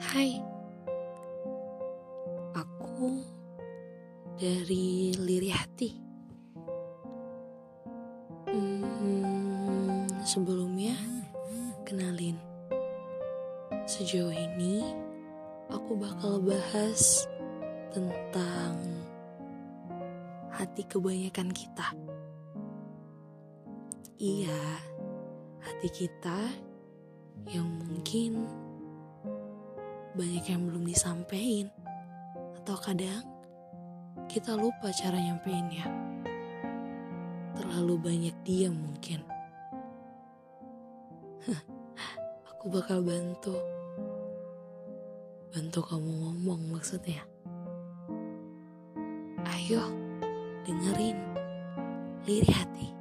Hai, aku dari Liri Hati. Hmm, sebelumnya, kenalin. Sejauh ini, aku bakal bahas tentang hati kebanyakan kita. Iya, hati kita yang mungkin banyak yang belum disampaikan. Atau kadang kita lupa cara nyampeinnya. Terlalu banyak diam mungkin. Aku bakal bantu. Bantu kamu ngomong maksudnya. Ayo dengerin. Liri hati